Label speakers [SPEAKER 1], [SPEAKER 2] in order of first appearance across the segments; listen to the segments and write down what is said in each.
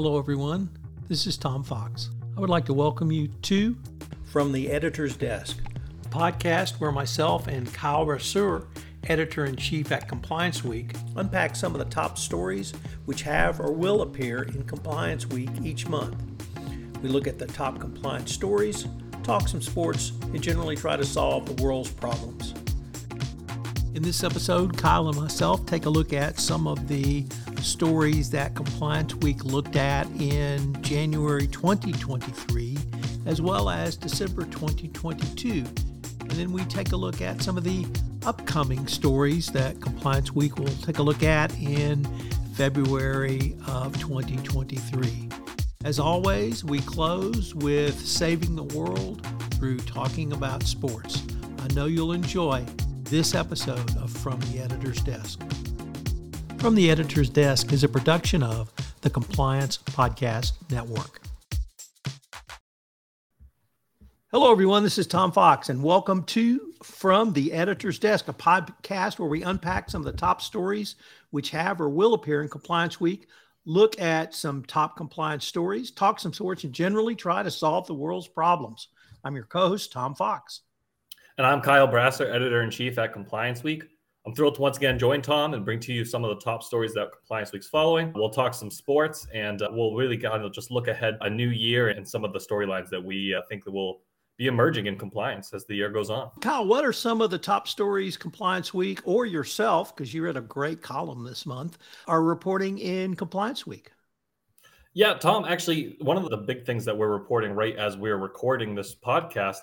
[SPEAKER 1] Hello, everyone. This is Tom Fox. I would like to welcome you to From the Editor's Desk, a podcast where myself and Kyle Brasser, editor in chief at Compliance Week, unpack some of the top stories which have or will appear in Compliance Week each month. We look at the top compliance stories, talk some sports, and generally try to solve the world's problems. In this episode, Kyle and myself take a look at some of the stories that Compliance Week looked at in January 2023 as well as December 2022. And then we take a look at some of the upcoming stories that Compliance Week will take a look at in February of 2023. As always, we close with saving the world through talking about sports. I know you'll enjoy this episode of From the Editor's Desk. From the Editor's Desk is a production of the Compliance Podcast Network. Hello, everyone. This is Tom Fox, and welcome to From the Editor's Desk, a podcast where we unpack some of the top stories which have or will appear in Compliance Week, look at some top compliance stories, talk some sorts, and generally try to solve the world's problems. I'm your co host, Tom Fox.
[SPEAKER 2] And I'm Kyle Brasser, editor in chief at Compliance Week. I'm thrilled to once again join Tom and bring to you some of the top stories that Compliance Week's following. We'll talk some sports and uh, we'll really kind of just look ahead a new year and some of the storylines that we uh, think that will be emerging in compliance as the year goes on.
[SPEAKER 1] Kyle, what are some of the top stories Compliance Week or yourself, because you read a great column this month, are reporting in Compliance Week?
[SPEAKER 2] Yeah, Tom, actually, one of the big things that we're reporting right as we're recording this podcast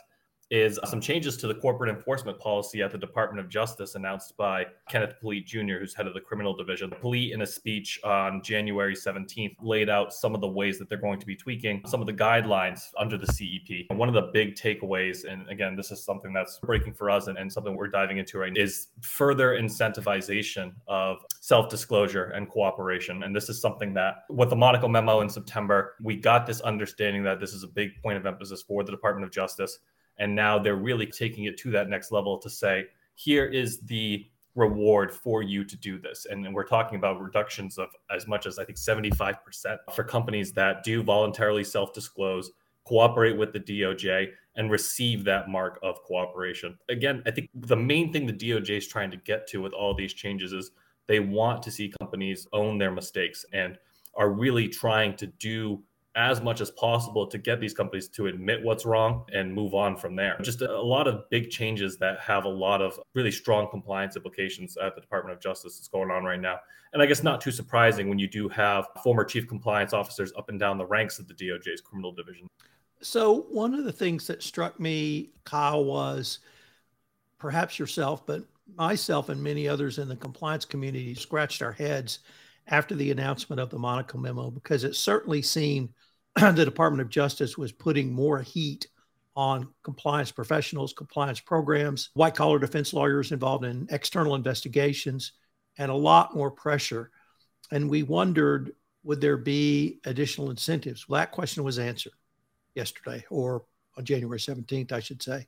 [SPEAKER 2] is some changes to the corporate enforcement policy at the Department of Justice announced by Kenneth Polite Jr., who's head of the criminal division. Polite, in a speech on January 17th, laid out some of the ways that they're going to be tweaking some of the guidelines under the CEP. One of the big takeaways, and again, this is something that's breaking for us and, and something we're diving into right now, is further incentivization of self disclosure and cooperation. And this is something that, with the Monaco memo in September, we got this understanding that this is a big point of emphasis for the Department of Justice and now they're really taking it to that next level to say, here is the reward for you to do this. And, we're talking about reductions of as much as I think 75% for companies that do voluntarily self disclose, cooperate with the DOJ, and receive that mark of cooperation. Again, I think the main thing the DOJ is trying to get to with all these changes is they want to see companies own their mistakes and are really trying to do as much as possible to get these companies to admit what's wrong and move on from there. Just a, lot of big changes that have a lot of really strong compliance implications at the Department of Justice that's going on right now. And I guess not too surprising when you do have former chief compliance officers up and down the ranks of the DOJ's criminal division.
[SPEAKER 1] So, one of the things that struck me, Kyle, was perhaps yourself, but myself and many others in the compliance community scratched our heads after the announcement of the Monaco memo because it certainly seemed the Department of Justice was putting more heat on compliance professionals, compliance programs, white collar defense lawyers involved in external investigations, and a lot more pressure. And we wondered would there be additional incentives? Well, that question was answered yesterday or on January 17th, I should say.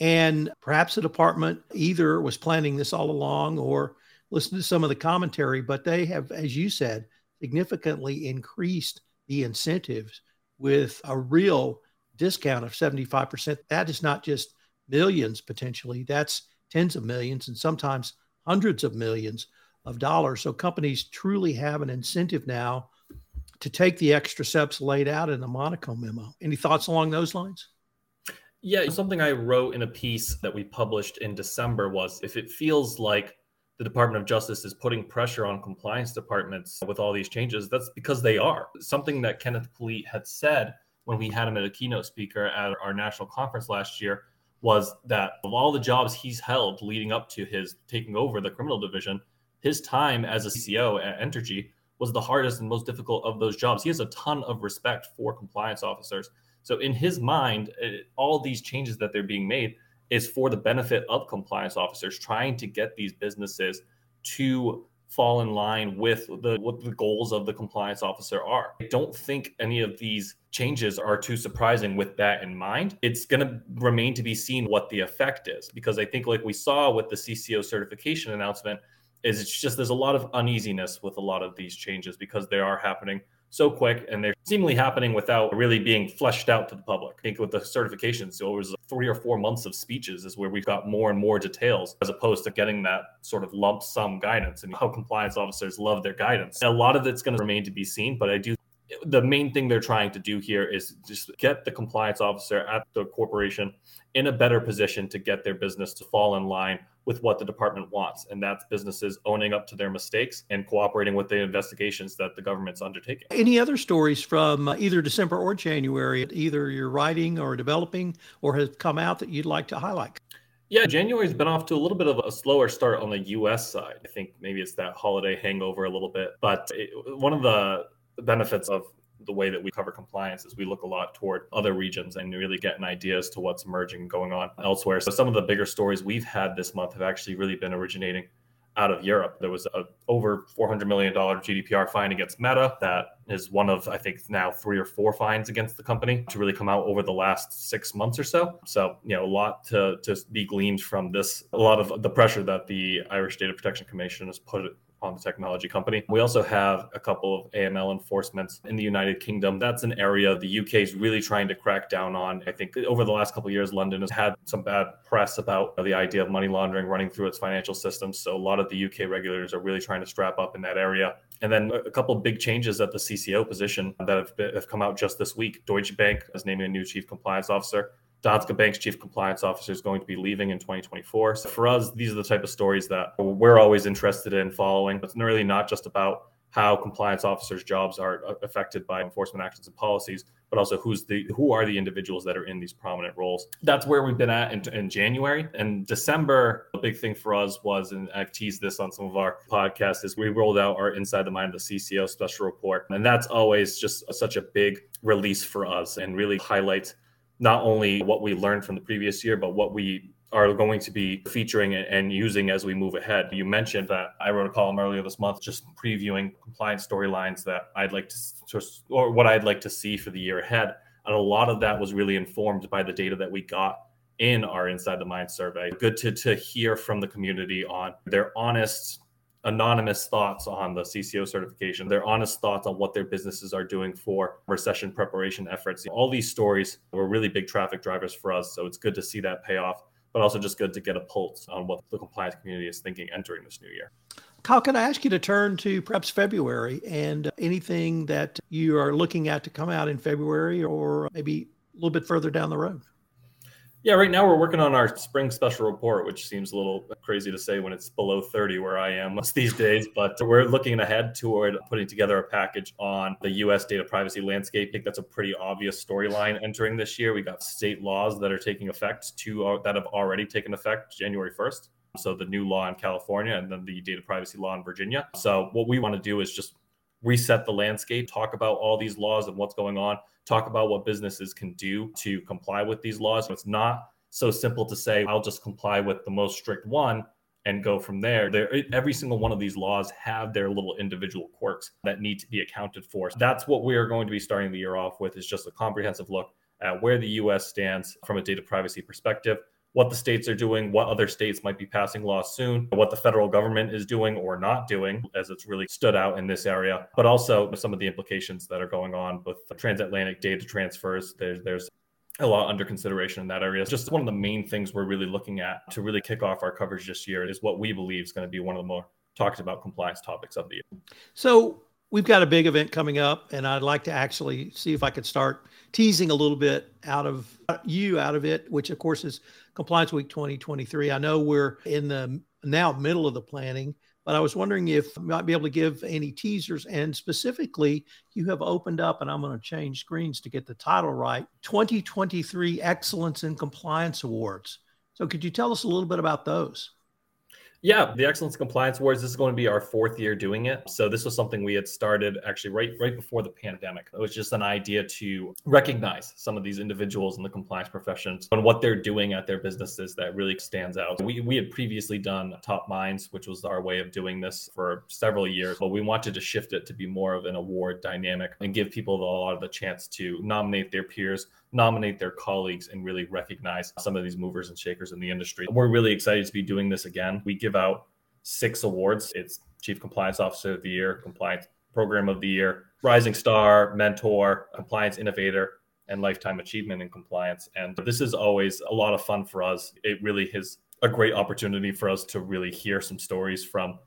[SPEAKER 1] And perhaps the department either was planning this all along or listened to some of the commentary, but they have, as you said, significantly increased the incentives with a real discount of 75%. That is not just millions potentially, that's tens of millions and sometimes hundreds of millions of dollars. So companies truly have an incentive now to take the extra steps laid out in the Monaco memo. Any thoughts along those lines?
[SPEAKER 2] Yeah, something I wrote in a piece that we published in December was if it feels like the Department of Justice is putting pressure on compliance departments with all these changes, that's because they are. Something that Kenneth Polite had said when we had him at a keynote speaker at our national conference last year was that of all the jobs he's held leading up to his taking over the criminal division, his time as a CCO at Entergy was the hardest and most difficult of those jobs. He has a ton of respect for compliance officers. So in his mind, it, all these changes that they're being made is for the benefit of compliance officers trying to get these businesses to fall in line with the what the goals of the compliance officer are. I don't think any of these changes are too surprising with that in mind. It's going to remain to be seen what the effect is because I think like we saw with the CCO certification announcement is it's just there's a lot of uneasiness with a lot of these changes because they are happening so quick and they're seemingly happening without really being fleshed out to the public. I think with the certifications, it was three or four months of speeches is where we've got more and more details as opposed to getting that sort of lump sum guidance and how compliance officers love their guidance. A lot of it's going to remain to be seen, but I do the main thing they're trying to do here is just get the compliance officer at the corporation in a better position to get their business to fall in line with what the department wants. And that's businesses owning up to their mistakes and cooperating with the investigations that the government's undertaking.
[SPEAKER 1] Any other stories from either December or January, either you're writing or developing or have come out that you'd like to highlight?
[SPEAKER 2] Yeah, January's been off to a little bit of a slower start on the US side. I think maybe it's that holiday hangover a little bit. But it, one of the benefits of the way that we cover compliance is we look a lot toward other regions and really get an idea as to what's emerging and going on elsewhere. So some of the bigger stories we've had this month have actually really been originating out of Europe. There was a over $400 million GDPR fine against Meta. That is one of, I think, now three or four fines against the company to really come out over the last six months or so. So, you know, a lot to, to be gleaned from this, a lot of the pressure that the Irish Data Protection Commission has put on the technology company. We also have a couple of AML enforcements in the United Kingdom. That's an area the UK is really trying to crack down on. I think over the last couple of years, London has had some bad press about the idea of money laundering running through its financial systems. So a lot of the UK regulators are really trying to strap up in that area. And then a couple big changes at the CCO position that have, been, have come out just this week. Deutsche Bank is naming a new chief compliance officer. Danske Bank's chief compliance officer is going to be leaving in 2024. So for us, these are the type of stories that we're always interested in following. But it's really not just about how compliance officers' jobs are uh, affected by enforcement actions and policies, but also who's the who are the individuals that are in these prominent roles. That's where we've been at in, in January and December. A big thing for us was, and I've teased this on some of our podcasts, is we rolled out our Inside the Mind of the CCO special report, and that's always just such a big release for us and really highlights not only what we learned from the previous year, but what we are going to be featuring and using as we move ahead. You mentioned that I wrote a column earlier this month just previewing compliance storylines that I'd like to, or what I'd like to see for the year ahead. And a lot of that was really informed by the data that we got in our Inside the Mind survey. Good to, to hear from the community on their honest anonymous thoughts on the CCO certification, their honest thoughts on what their businesses are doing for recession preparation efforts. All these stories were really big traffic drivers for us. So it's good to see that payoff, but also just good to get a pulse on what the compliance community is thinking entering this new year.
[SPEAKER 1] Kyle, can I ask you to turn to perhaps February and anything that you are looking at to come out in February or maybe a little bit further down the road?
[SPEAKER 2] Yeah, right now we're working on our spring special report, which seems a little crazy to say when it's below 30 where I am most these days. But we're looking ahead toward putting together a package on the US data privacy landscape. I think that's a pretty obvious storyline entering this year. We got state laws that are taking effect, two uh, that have already taken effect January 1st. So the new law in California and then the data privacy law in Virginia. So what we want to do is just reset the landscape, talk about all these laws and what's going on, talk about what businesses can do to comply with these laws. It's not so simple to say, I'll just comply with the most strict one and go from there. there. Every single one of these laws have their little individual quirks that need to be accounted for. That's what we are going to be starting the year off with is just a comprehensive look at where the US stands from a data privacy perspective what the states are doing, what other states might be passing laws soon, what the federal government is doing or not doing, as it's really stood out in this area, but also some of the implications that are going on with transatlantic data transfers. There's, there's a lot under consideration in that area. Just one of the main things we're really looking at to really kick off our coverage this year is what we believe is going to be one of the more talked about compliance topics of the year.
[SPEAKER 1] So we've got a big event coming up, and I'd like to actually see if I could start teasing a little bit out of you out of it, which of course is Compliance Week 2023. I know we're in the now middle of the planning, but I was wondering if you might be able to give any teasers. And specifically, you have opened up, and I'm going to change screens to get the title right 2023 Excellence in Compliance Awards. So, could you tell us a little bit about those?
[SPEAKER 2] Yeah, the Excellence Compliance Awards. This is going to be our fourth year doing it. So this was something we had started actually right right before the pandemic. It was just an idea to recognize some of these individuals in the compliance professions and what they're doing at their businesses that really stands out. We we had previously done Top Minds, which was our way of doing this for several years, but we wanted to shift it to be more of an award dynamic and give people a lot of the chance to nominate their peers nominate their colleagues and really recognize some of these movers and shakers in the industry. We're really excited to be doing this again. We give out six awards. It's Chief Compliance Officer of the Year, Compliance Program of the Year, Rising Star, Mentor, Compliance Innovator, and Lifetime Achievement in Compliance. And this is always a lot of fun for us. It really is a great opportunity for us to really hear some stories from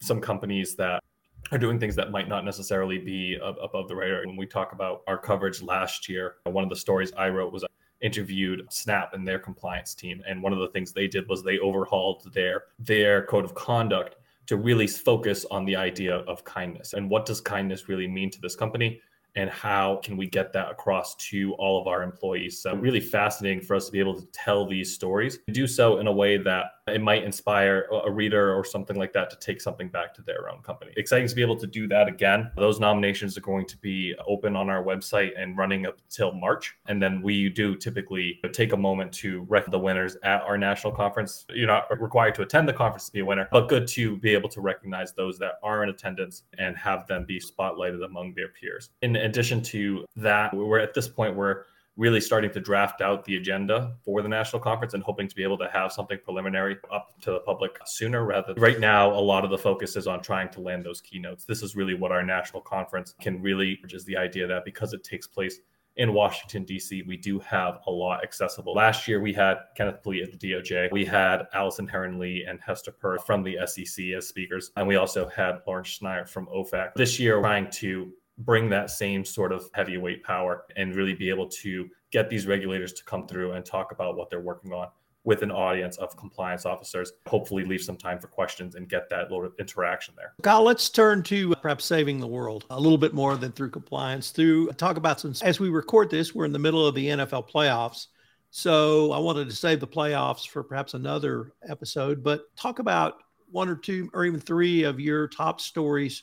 [SPEAKER 2] some companies that are doing things that might not necessarily be above the radar. When we talk about our coverage last year, one of the stories I wrote was I interviewed Snap and their compliance team, and one of the things they did was they overhauled their their code of conduct to really focus on the idea of kindness and what does kindness really mean to this company and how can we get that across to all of our employees. So, really fascinating for us to be able to tell these stories, do so in a way that it might inspire a reader or something like that to take something back to their own company. Exciting to be able to do that again. Those nominations are going to be open on our website and running up until March. And then we do typically take a moment to recognize the winners at our national conference. You're not required to attend the conference to be a winner, but good to be able to recognize those that are in attendance and have them be spotlighted among their peers. In addition to that, we're at this point where really starting to draft out the agenda for the national conference and hoping to be able to have something preliminary up to the public sooner rather right now a lot of the focus is on trying to land those keynotes this is really what our national conference can really which is the idea that because it takes place in Washington, D.C., we do have a lot accessible. Last year, we had Kenneth Polite at the DOJ. We had Allison Herren Lee and Hester Peirce from the SEC as speakers. And we also had Lawrence Schneier from OFAC. This year, trying to bring that same sort of heavyweight power and really be able to get these regulators to come through and talk about what they're working on with an audience of compliance officers. Hopefully, leave some time for questions and get that little interaction there.
[SPEAKER 1] Kyle, let's turn to uh, perhaps saving the world a little bit more than through compliance. Through uh, talk about some, as we record this, we're in the middle of the NFL playoffs. So I wanted to save the playoffs for perhaps another episode, but talk about one or two or even three of your top stories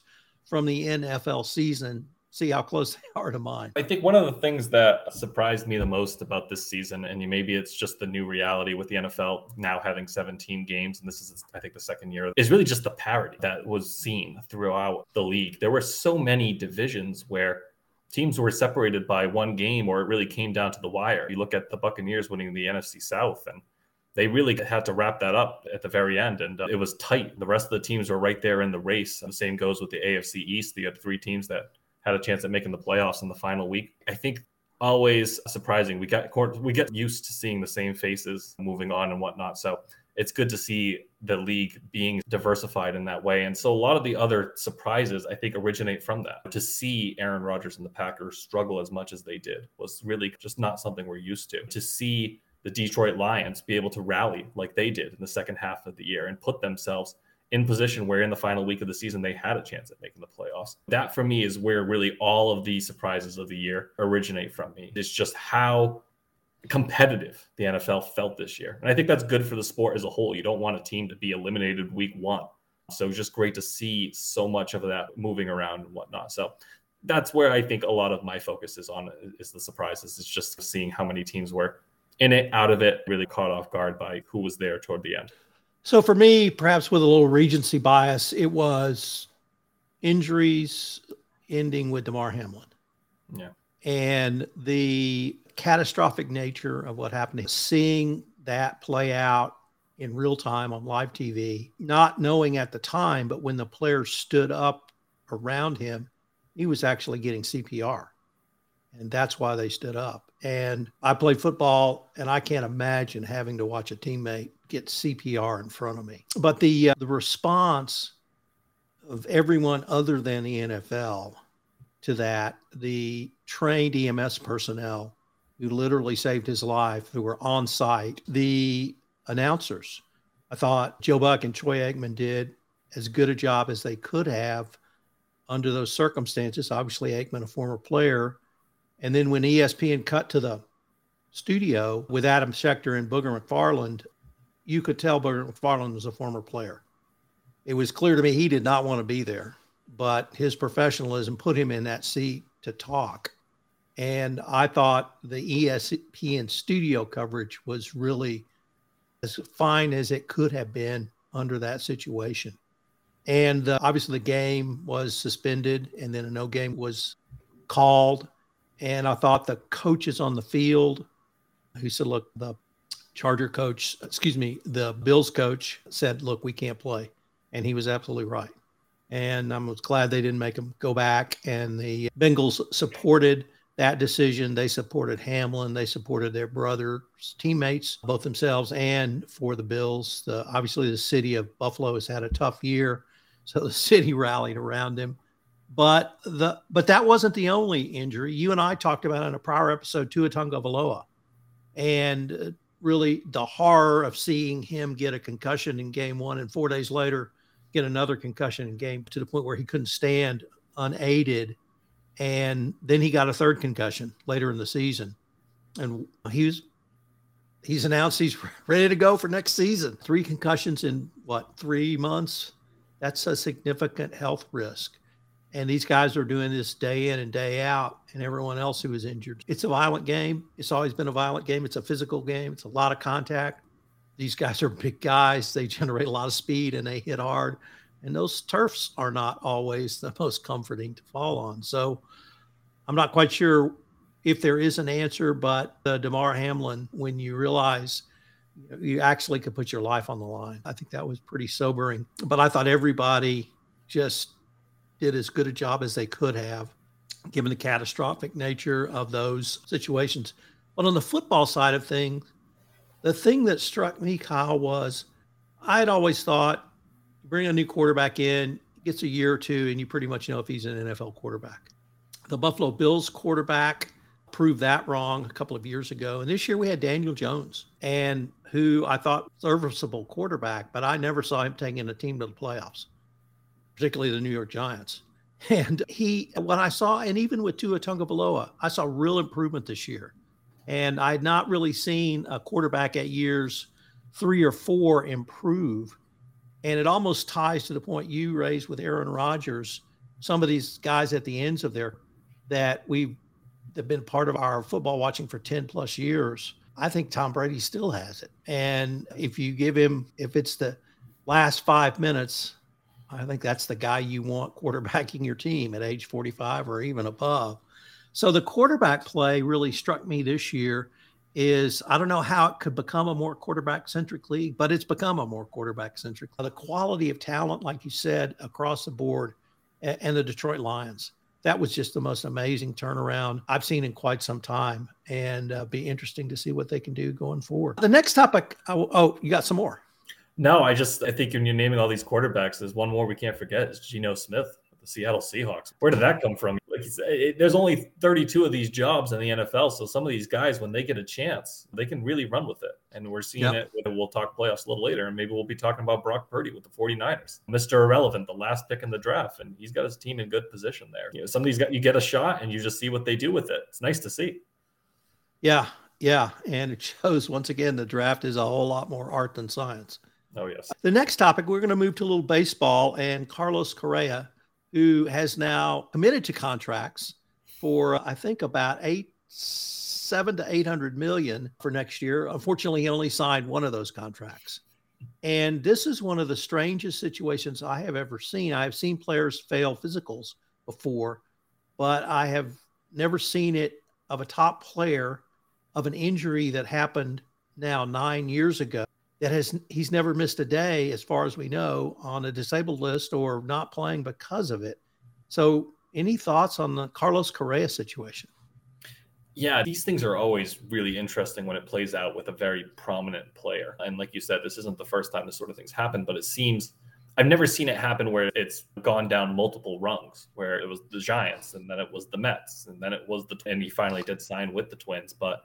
[SPEAKER 1] from the NFL season. See how close they are to mine.
[SPEAKER 2] I think one of the things that surprised me the most about this season, and maybe it's just the new reality with the NFL now having 17 games, and this is, I think, the second year, is really just the parity that was seen throughout the league. There were so many divisions where teams were separated by one game, or it really came down to the wire. You look at the Buccaneers winning the NFC South, and they really had to wrap that up at the very end, and uh, it was tight. The rest of the teams were right there in the race. The same goes with the AFC East. You had three teams that had a chance at making the playoffs in the final week. I think always surprising. We got we get used to seeing the same faces moving on and whatnot. So it's good to see the league being diversified in that way. And so a lot of the other surprises, I think, originate from that. To see Aaron Rodgers and the Packers struggle as much as they did was really just not something we're used to. To see the Detroit Lions be able to rally like they did in the second half of the year and put themselves in position where in the final week of the season they had a chance at making the playoffs. That for me is where really all of the surprises of the year originate from me. It's just how competitive the NFL felt this year. And I think that's good for the sport as a whole. You don't want a team to be eliminated week one. So just great to see so much of that moving around and whatnot. So that's where I think a lot of my focus is on is the surprises. It's just seeing how many teams were in it, out of it, really caught off guard by who was there toward the end.
[SPEAKER 1] So for me, perhaps with a little regency bias, it was injuries ending with Damar Hamlin.
[SPEAKER 2] Yeah.
[SPEAKER 1] And the catastrophic nature of what happened, seeing that play out in real time on live TV, not knowing at the time, but when the players stood up around him, he was actually getting CPR. And that's why they stood up. And I play football, and I can't imagine having to watch a teammate get CPR in front of me. But the uh, the response of everyone other than the NFL to that, the trained EMS personnel who literally saved his life, who were on site, the announcers. I thought Joe Buck and Troy Aikman did as good a job as they could have under those circumstances. Obviously, Aikman, a former player, and then when ESPN cut to the studio with Adam Schefter and Booger McFarland, you could tell Booger McFarland was a former player. It was clear to me he did not want to be there, but his professionalism put him in that seat to talk. And I thought the ESPN studio coverage was really as fine as it could have been under that situation. And uh, obviously, the game was suspended, and then a no game was called. And I thought the coaches on the field who said, look, the Charger coach, excuse me, the Bills coach said, look, we can't play. And he was absolutely right. And I was glad they didn't make him go back. And the Bengals supported that decision. They supported Hamlin. They supported their brother's teammates, both themselves and for the Bills. The, obviously, the city of Buffalo has had a tough year, so the city rallied around him. But the but that wasn't the only injury. You and I talked about in a prior episode, Tua Tagovailoa, and uh, really the horror of seeing him get a concussion in game one and four days later get another concussion in game to the point where he couldn't stand unaided. And then he got a third concussion later in the season. And he's he's announced he's ready to go for next season. Three concussions in what three months? That's a significant health risk and these guys are doing this day in and day out and everyone else who was injured. It's a violent game. It's always been a violent game. It's a physical game. It's a lot of contact. These guys are big guys. They generate a lot of speed and they hit hard. And those turfs are not always the most comforting to fall on. So I'm not quite sure if there is an answer, but uh, Damar Hamlin, when you realize you actually could put your life on the line, I think that was pretty sobering. But I thought everybody just did as good a job as they could have, given the catastrophic nature of those situations. But on the football side of things, the thing that struck me, Kyle, was I had always thought bring a new quarterback in, gets a year or two, and you pretty much know if he's an NFL quarterback. The Buffalo Bills quarterback proved that wrong a couple of years ago. And this year we had Daniel Jones, and who I thought serviceable quarterback, but I never saw him taking a team to the playoffs, particularly the New York Giants. And he, what I saw, and even with Tua Tagovailoa, I saw real improvement this year. And I had not really seen a quarterback at years three or four improve and it almost ties to the point you raised with Aaron Rodgers. Some of these guys at the ends of their that we've have been part of our football watching for 10 plus years. I think Tom Brady still has it. And if you give him, if it's the last five minutes, I think that's the guy you want quarterbacking your team at age 45 or even above. So the quarterback play really struck me this year is I don't know how it could become a more quarterback centric league, but it's become a more quarterback centric. The quality of talent, like you said, across the board, and the Detroit Lions. That was just the most amazing turnaround I've seen in quite some time, and uh, be interesting to see what they can do going forward. The next topic. Oh, oh, you got some more?
[SPEAKER 2] No, I just I think when you're naming all these quarterbacks, there's one more we can't forget is Geno Smith the Seattle Seahawks. Where did that come from? Like it, there's only 32 of these jobs in the NFL, so some of these guys, when they get a chance, they can really run with it. And we're seeing yep. it. We'll talk playoffs a little later, and maybe we'll be talking about Brock Purdy with the 49ers, Mr. Irrelevant, the last pick in the draft, and he's got his team in good position there. You know, some of these guys, you get a shot, and you just see what they do with it. It's nice to see.
[SPEAKER 1] Yeah, yeah, and it shows once again the draft is a whole lot more art than science.
[SPEAKER 2] Oh yes.
[SPEAKER 1] The next topic we're going to move to a little baseball and Carlos Correa who has now committed to contracts for I think about eight, seven to eight hundred million for next year. Unfortunately, he only signed one of those contracts. And this is one of the strangest situations I have ever seen. I have seen players fail physicals before, but I have never seen it of a top player of an injury that happened now nine years ago that has he's never missed a day as far as we know on a disabled list or not playing because of it. So any thoughts on the carlos correa situation?
[SPEAKER 2] Yeah these things are always really interesting when it plays out with a very prominent player. And like you said this isn't the first time this sort of things happen but it seems I've never seen it happen where it's gone down multiple rungs, where it was the Giants and then it was the Mets and then it was the and he finally did sign with the Twins. But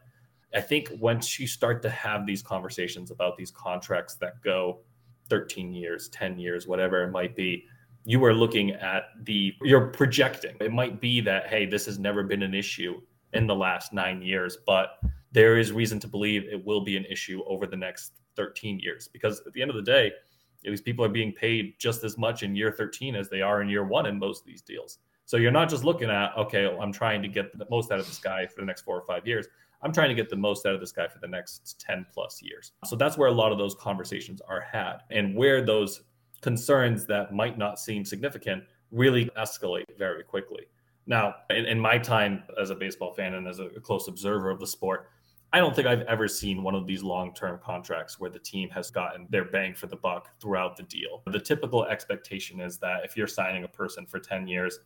[SPEAKER 2] I think once you start to have these conversations about these contracts that go 13 years, 10 years, whatever it might be, you are looking at the, you're projecting. It might be that, hey, this has never been an issue in the last nine years, but there is reason to believe it will be an issue over the next 13 years. Because at the end of the day, these people are being paid just as much in year 13 as they are in year one in most of these deals. So you're not just looking at, okay, well, I'm trying to get the most out of this guy for the next four or five years. I'm trying to get the most out of this guy for the next 10 plus years. So that's where a lot of those conversations are had and where those concerns that might not seem significant really escalate very quickly. Now, in, in my time as a baseball fan and as a close observer of the sport, I don't think I've ever seen one of these long term contracts where the team has gotten their bang for the buck throughout the deal. The typical expectation is that if you're signing a person for 10 years,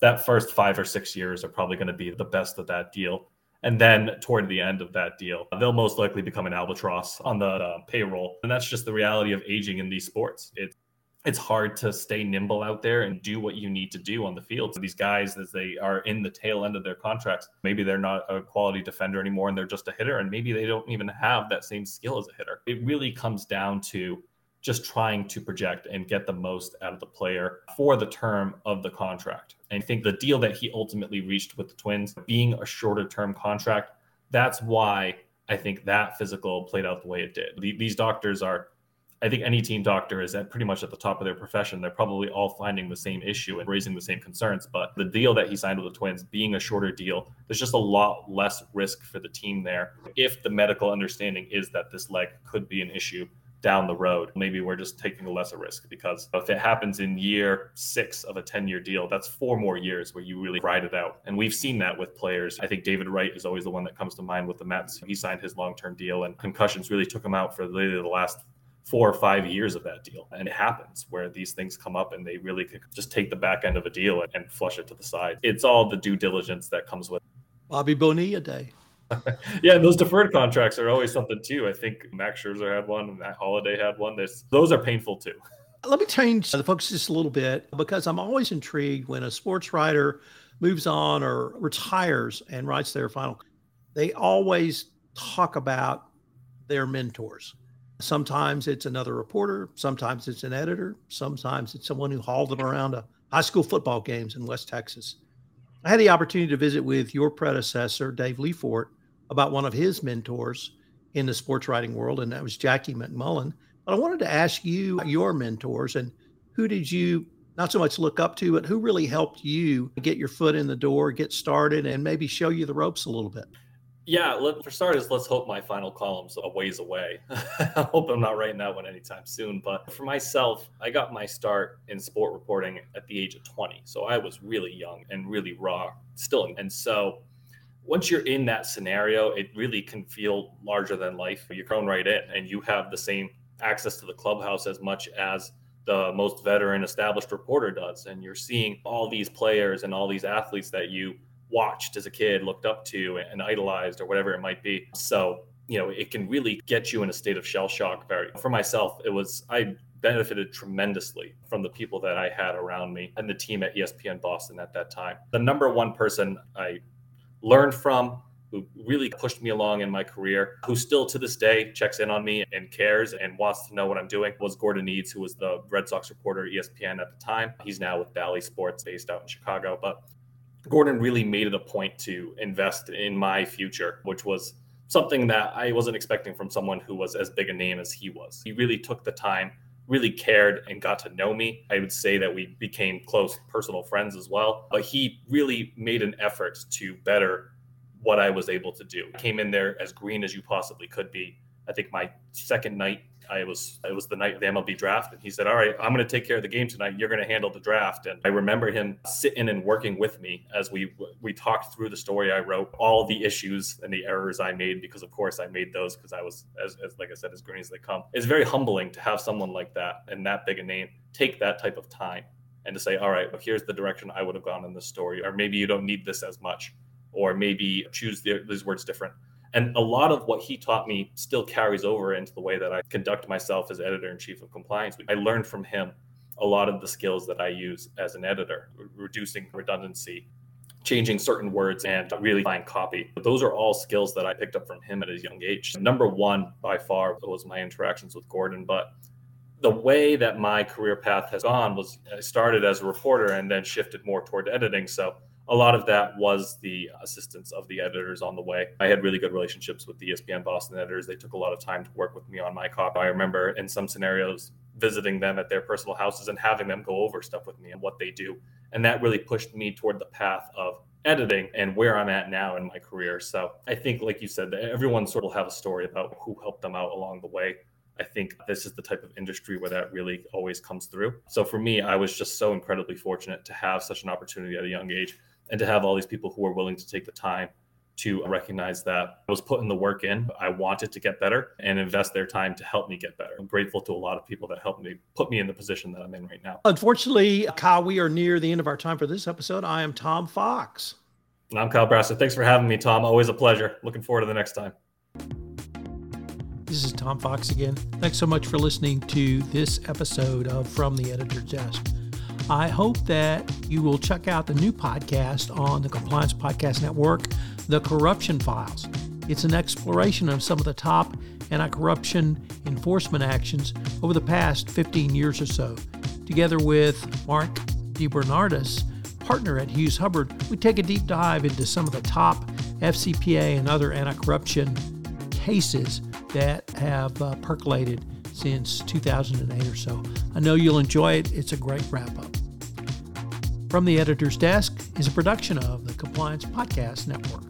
[SPEAKER 2] that first five or six years are probably going to be the best of that deal. And then toward the end of that deal, they'll most likely become an albatross on the uh, payroll. And that's just the reality of aging in these sports. It's it's hard to stay nimble out there and do what you need to do on the field. So these guys, as they are in the tail end of their contracts, maybe they're not a quality defender anymore and they're just a hitter, and maybe they don't even have that same skill as a hitter. It really comes down to just trying to project and get the most out of the player for the term of the contract. And I think the deal that he ultimately reached with the Twins being a shorter term contract, that's why I think that physical played out the way it did. These doctors are, I think any team doctor is at pretty much at the top of their profession. They're probably all finding the same issue and raising the same concerns. But the deal that he signed with the Twins being a shorter deal, there's just a lot less risk for the team there if the medical understanding is that this leg could be an issue down the road. Maybe we're just taking a lesser risk because if it happens in year six of a 10 year deal, that's four more years where you really ride it out. And we've seen that with players. I think David Wright is always the one that comes to mind with the Mets. He signed his long term deal, and concussions really took him out for the last four or five years of that deal. And it happens where these things come up and they really could just take the back end of a deal and flush it to the side. It's all the due diligence that comes with
[SPEAKER 1] Bobby Bonilla Day.
[SPEAKER 2] yeah, and those deferred contracts are always something too. I think Max Scherzer had one, Matt Holliday had one. There's, those are painful too.
[SPEAKER 1] Let me change the focus just a little bit because I'm always intrigued when a sports writer moves on or retires and writes their final. They always talk about their mentors. Sometimes it's another reporter, sometimes it's an editor, sometimes it's someone who hauled them around to high school football games in West Texas. I had the opportunity to visit with your predecessor, Dave Lefort, about one of his mentors in the sports writing world, and that was Jackie MacMullan. But I wanted to ask you your mentors and who did you not so much look up to, but who really helped you get your foot in the door, get started, and maybe show you the ropes a little bit?
[SPEAKER 2] Yeah, let, for starters, let's hope my final column's a ways away. I hope I'm not writing that one anytime soon. But for myself, I got my start in sport reporting at the age of 20. So I was really young and really raw still. And so once you're in that scenario, it really can feel larger than life. You're thrown right in, and you have the same access to the clubhouse as much as the most veteran established reporter does. And you're seeing all these players and all these athletes that you watched as a kid, looked up to, and idolized, or whatever it might be. So, you know, it can really get you in a state of shell shock. Very for myself, it was I benefited tremendously from the people that I had around me and the team at ESPN Boston at that time. The number one person I learned from, who really pushed me along in my career, who still to this day checks in on me and cares and wants to know what I'm doing, was Gordon Edes, who was the Red Sox reporter at ESPN at the time. He's now with Bally Sports based out in Chicago. But Gordon really made it a point to invest in my future, which was something that I wasn't expecting from someone who was as big a name as he was. He really took the time really cared and got to know me. I would say that we became close personal friends as well. But he really made an effort to better what I was able to do. Came in there as green as you possibly could be. I think my second night I was it was the night of the MLB draft, and he said, "All right, I'm going to take care of the game tonight. You're going to handle the draft." And I remember him sitting and working with me as we we talked through the story I wrote, all the issues and the errors I made because, of course, I made those because I was as, as like I said, as green as they come. It's very humbling to have someone like that and that big a name take that type of time and to say, "All right, well, here's the direction I would have gone in this story," or maybe you don't need this as much, or maybe choose the, these words different and a lot of what he taught me still carries over into the way that I conduct myself as editor in chief of compliance. I learned from him a lot of the skills that I use as an editor, reducing redundancy, changing certain words, and really fine copy. But those are all skills that I picked up from him at a young age. Number one, by far, was my interactions with Gordon. But the way that my career path has gone was I started as a reporter and then shifted more toward editing. So a lot of that was the assistance of the editors on the way. I had really good relationships with the ESPN Boston editors. They took a lot of time to work with me on my copy. I remember in some scenarios visiting them at their personal houses and having them go over stuff with me and what they do. And that really pushed me toward the path of editing and where I'm at now in my career. So I think, like you said, everyone sort of have a story about who helped them out along the way. I think this is the type of industry where that really always comes through. So for me, I was just so incredibly fortunate to have such an opportunity at a young age and to have all these people who are willing to take the time to recognize that I was putting the work in. I wanted to get better and invest their time to help me get better. I'm grateful to a lot of people that helped me put me in the position that I'm in right now.
[SPEAKER 1] Unfortunately, Kyle, we are near the end of our time for this episode. I am Tom Fox.
[SPEAKER 2] And I'm Kyle Brasser. Thanks for having me, Tom. Always a pleasure. Looking forward to the next time.
[SPEAKER 1] This is Tom Fox again. Thanks so much for listening to this episode of From the Editor's Desk. I hope that you will check out the new podcast on the Compliance Podcast Network, The Corruption Files. It's an exploration of some of the top anti corruption enforcement actions over the past 15 years or so. Together with Mark DeBernardis, partner at Hughes Hubbard, we take a deep dive into some of the top FCPA and other anti corruption cases that have uh, percolated since 2008 or so. I know you'll enjoy it. It's a great wrap up. From the Editor's Desk is a production of the Compliance Podcast Network.